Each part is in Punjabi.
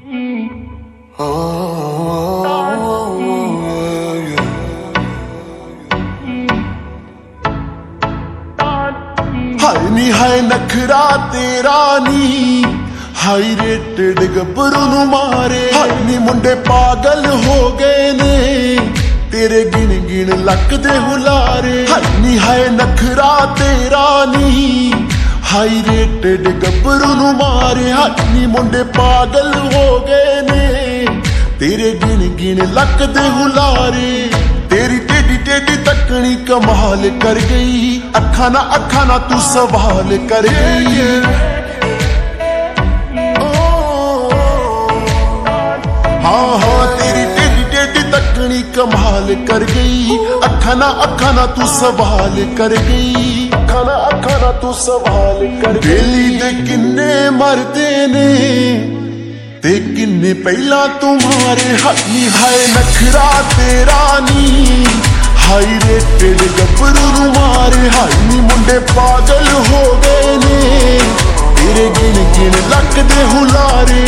ਹਾਏ ਨੀ ਹਾਏ ਨਖਰਾ ਤੇਰਾ ਨੀ। ਹਾਈ ਰੇਟਡ ਗੱਭਰੂ ਨੂੰ ਮਾਰੇ। ਹਾਏ ਨੀ ਮੁੰਡੇ ਪਾਗਲ ਹੋ ਗਏ ਨੇ। ਤੇਰੇ ਗਿਣ ਗਿਣ ਲੱਕ ਦੇ ਹੁਲਾਰੇ। ਹਾਏ ਨੀ ਹਾਏ ਨਖਰਾ ਤੇਰਾ ਨੀ। ਹਾਈ ਰੇਟਡ ਗੱਭਰੂ ਨੂੰ ਮਾਰੇ ਹਾਏ ਨੀ ਮੁੰਡੇ ਪਾਗਲ ਹੋ ਗਏ ਨੇ। ਤੇਰੇ ਗਿਣ ਗਿਣ ਲੱਕ ਦੇ ਹੁਲਾਰੇ, ਤੇਰੀ ਟੇਡੀ ਟੇਡੀ ਤੱਕਣੀ ਕਮਾਲ ਕਰ ਗਈ। ਅੱਖਾਂ ਨਾ ਅੱਖਾਂ ਨਾ ਤੂੰ ਸਵਾਲ ਕਰ ਗਈ। ਹਾਂ ਹਾਂ, ਤੇਰੀ ਟੇਡੀ ਟੇਡੀ ਤੱਕਣੀ ਕਮਾਲ ਕਰ ਗਈ। ਅੱਖਾਂ ਨਾ ਅੱਖਾਂ ਨਾ ਤੂੰ ਸਵਾਲ ਕਰ ਗਈ। ਅੱਖਾਂ ਨਾ ਅੱਖਾਂ ਨਾ ਤੂੰ ਸਵਾਲ ਕਰ ਗਈ ਬੇਲੀ ਦੇ ਕਿੰਨੇ ਮਰਦੇ ਨੇ ਤੇ ਕਿੰਨੇ ਪਹਿਲਾਂ ਤੁਮਾਰੇ ਹੱਥੀ ਹਾਏ ਨਖਰਾ ਤੇਰਾ ਨੀ। ਹਾਈ ਰੇਟਡ ਗੱਭਰੂ ਨੂੰ ਮਾਰੇ, ਹਾਈ ਨੀ ਮੁੰਡੇ ਪਾਗਲ ਹੋ ਗਏ ਨੇ। ਤੇਰੇ ਗਿਣ ਗਿਣ ਲੱਕ ਦੇ ਹੁਲਾਰੇ।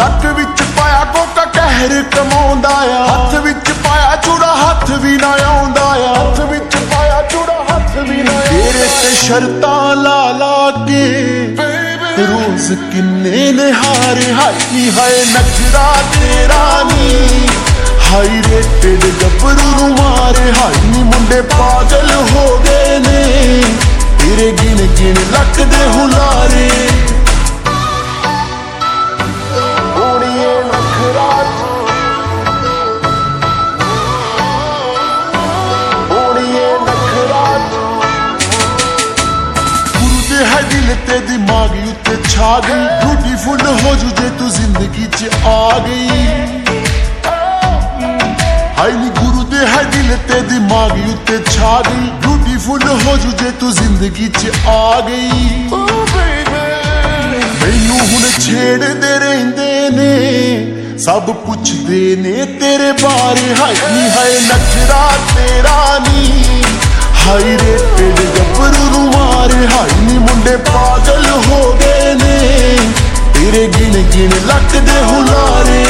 ਨੱਕ ਵਿੱਚ ਪਾਇਆ ਕੋਕਾ ਕਹਿਰ ਕਮਾਉਂਦਾ ਆ। ਹੱਥ ਵਿੱਚ ਪਾਇਆ ਚੂੜਾ ਹੱਥ ਵੀ ਨਾ ਆਉਂਦਾ ਆ। ਹੱਥ ਵਿੱਚ ਪਾਇਆ ਚੂੜਾ ਹੱਥ ਵੀ ਨਾ ਤੇਰੇ ਤੇ ਸ਼ਰਤਾਂ ਲਾ ਲਾ ਕੇ ਰੋਜ਼ ਕਿੰਨੇ ਨਿਹਾਰੇ ਹਾਈ ਹਾਏ ਨਖਰਾ ਤੇਰਾ ਨੀ। ਹਾਈ ਰੇਟਡ ਗੱਭਰੂ ਨੂੰ ਮਾਰੇ ਹਾਈ ਨੀ ਮੁੰਡੇ ਪਾਗਲ ਹੋ ਗਏ ਨੇ। ਤੇਰੇ ਗਿਣ ਗਿਣ ਲੱਕ ਦੇ ਹੁਲਾਰੇ। ਹੈ ਦਿਲ ਤੇ ਦਿਮਾਗ ਉੱਤੇ ਛਾ ਗਈ। ਬਿਊਟੀਫੁਲ ਹੋ ਜੂ ਜੇ ਤੂੰ ਜ਼ਿੰਦਗੀ 'ਚ ਆ ਗਈ। ਹਾਈ ਨੀ ਗੁਰੂ ਦੇ ਹੈ ਦਿਲ ਤੇ ਦਿਮਾਗ ਉੱਤੇ ਛਾ ਗਈ। ਬਿਊਟੀਫੁਲ ਹੋ ਜੂ ਜੇ ਤੂੰ ਜ਼ਿੰਦਗੀ 'ਚ ਆ ਗਈ। ਮੈਨੂੰ ਹੁਣ ਛੇੜਦੇ ਰਹਿੰਦੇ ਨੇ, ਸਭ ਪੁੱਛਦੇ ਨੇ ਤੇਰੇ ਬਾਰੇ। ਹਾਈ ਨੀ ਹਾਏ ਨਖਰਾ ਤੇਰਾ ਨੀ। ਹਾਈ ਰੇਟਡ ਗੱਭਰੂ ਨੂੰ ਮਾਰੇ, ਹਾਈ ਨੀ ਮੁੰਡੇ ਪਾਗਲ ਹੋ ਗਏ ਨੇ। ਤੇਰੇ ਗਿਣ ਗਿਣ ਲੱਕ ਦੇ ਹੁਲਾਰੇ।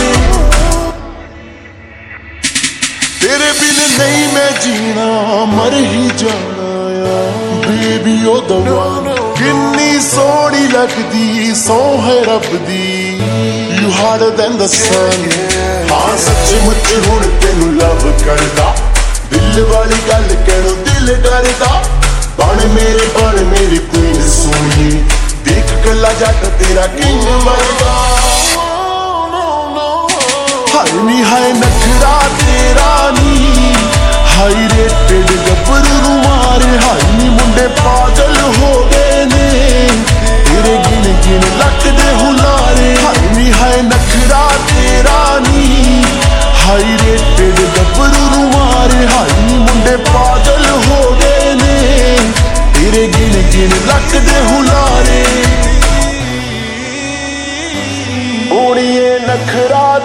ਤੇਰੇ ਬਿਨ ਨਹੀਂ ਮੈਂ ਜੀਣਾ, ਮਰ ਹੀ ਜਾਣਾ ਆ। ਬੇਬੀ, ਉਹ ਦਵਾ ਕਿੰਨੀ ਸੋਹਣੀ ਲੱਗਦੀ ਸੋ ਹੈ ਰੱਬ ਦੀ you harder than the sun. ਹਾਂ ਸੱਚ ਮੁੱਚ ਹੁਣ ਤੈਨੂੰ ਲਵ ਕਰਦਾ। ਦਿਲ ਵਾਲੀ ਗੱਲ ਕਹਿਣੋਂ ਦਿਲ ਡਰਦਾ। ਬਣ ਮੇਰੇ, ਬਣ ਮੇਰੀ ਕੁਈਨ ਸੋਹਣੀ। ਦੇਖ ਕੱਲਾ ਜੱਟ ਤੇਰਾ ਕਿੰਗ ਮਰਦਾ ਹਾਏ ਨੀ, ਹਾਏ ਨਖਰਾ ਤੇਰਾ ਨੀ। ਹਾਈ ਰੇਟਡ ਗੱਭਰੂ ਨੂੰ ਮਾਰੇ। ਹਾਈ ਨੀ, ਮੁੰਡੇ ਪਾਗਲ ਹੋ ਗਏ ਨੇ। ਤੇਰੇ ਗਿਣ ਗਿਣ ਲੱਕ ਦੇ ਹੁਲਾਰੇ ਤੇਰੇ ਗਿਣ ਗਿਣ ਲੱਕ ਦੇ ਹੁਲਾਰੇ। ਓੜੀਏ ਨਖਰਾ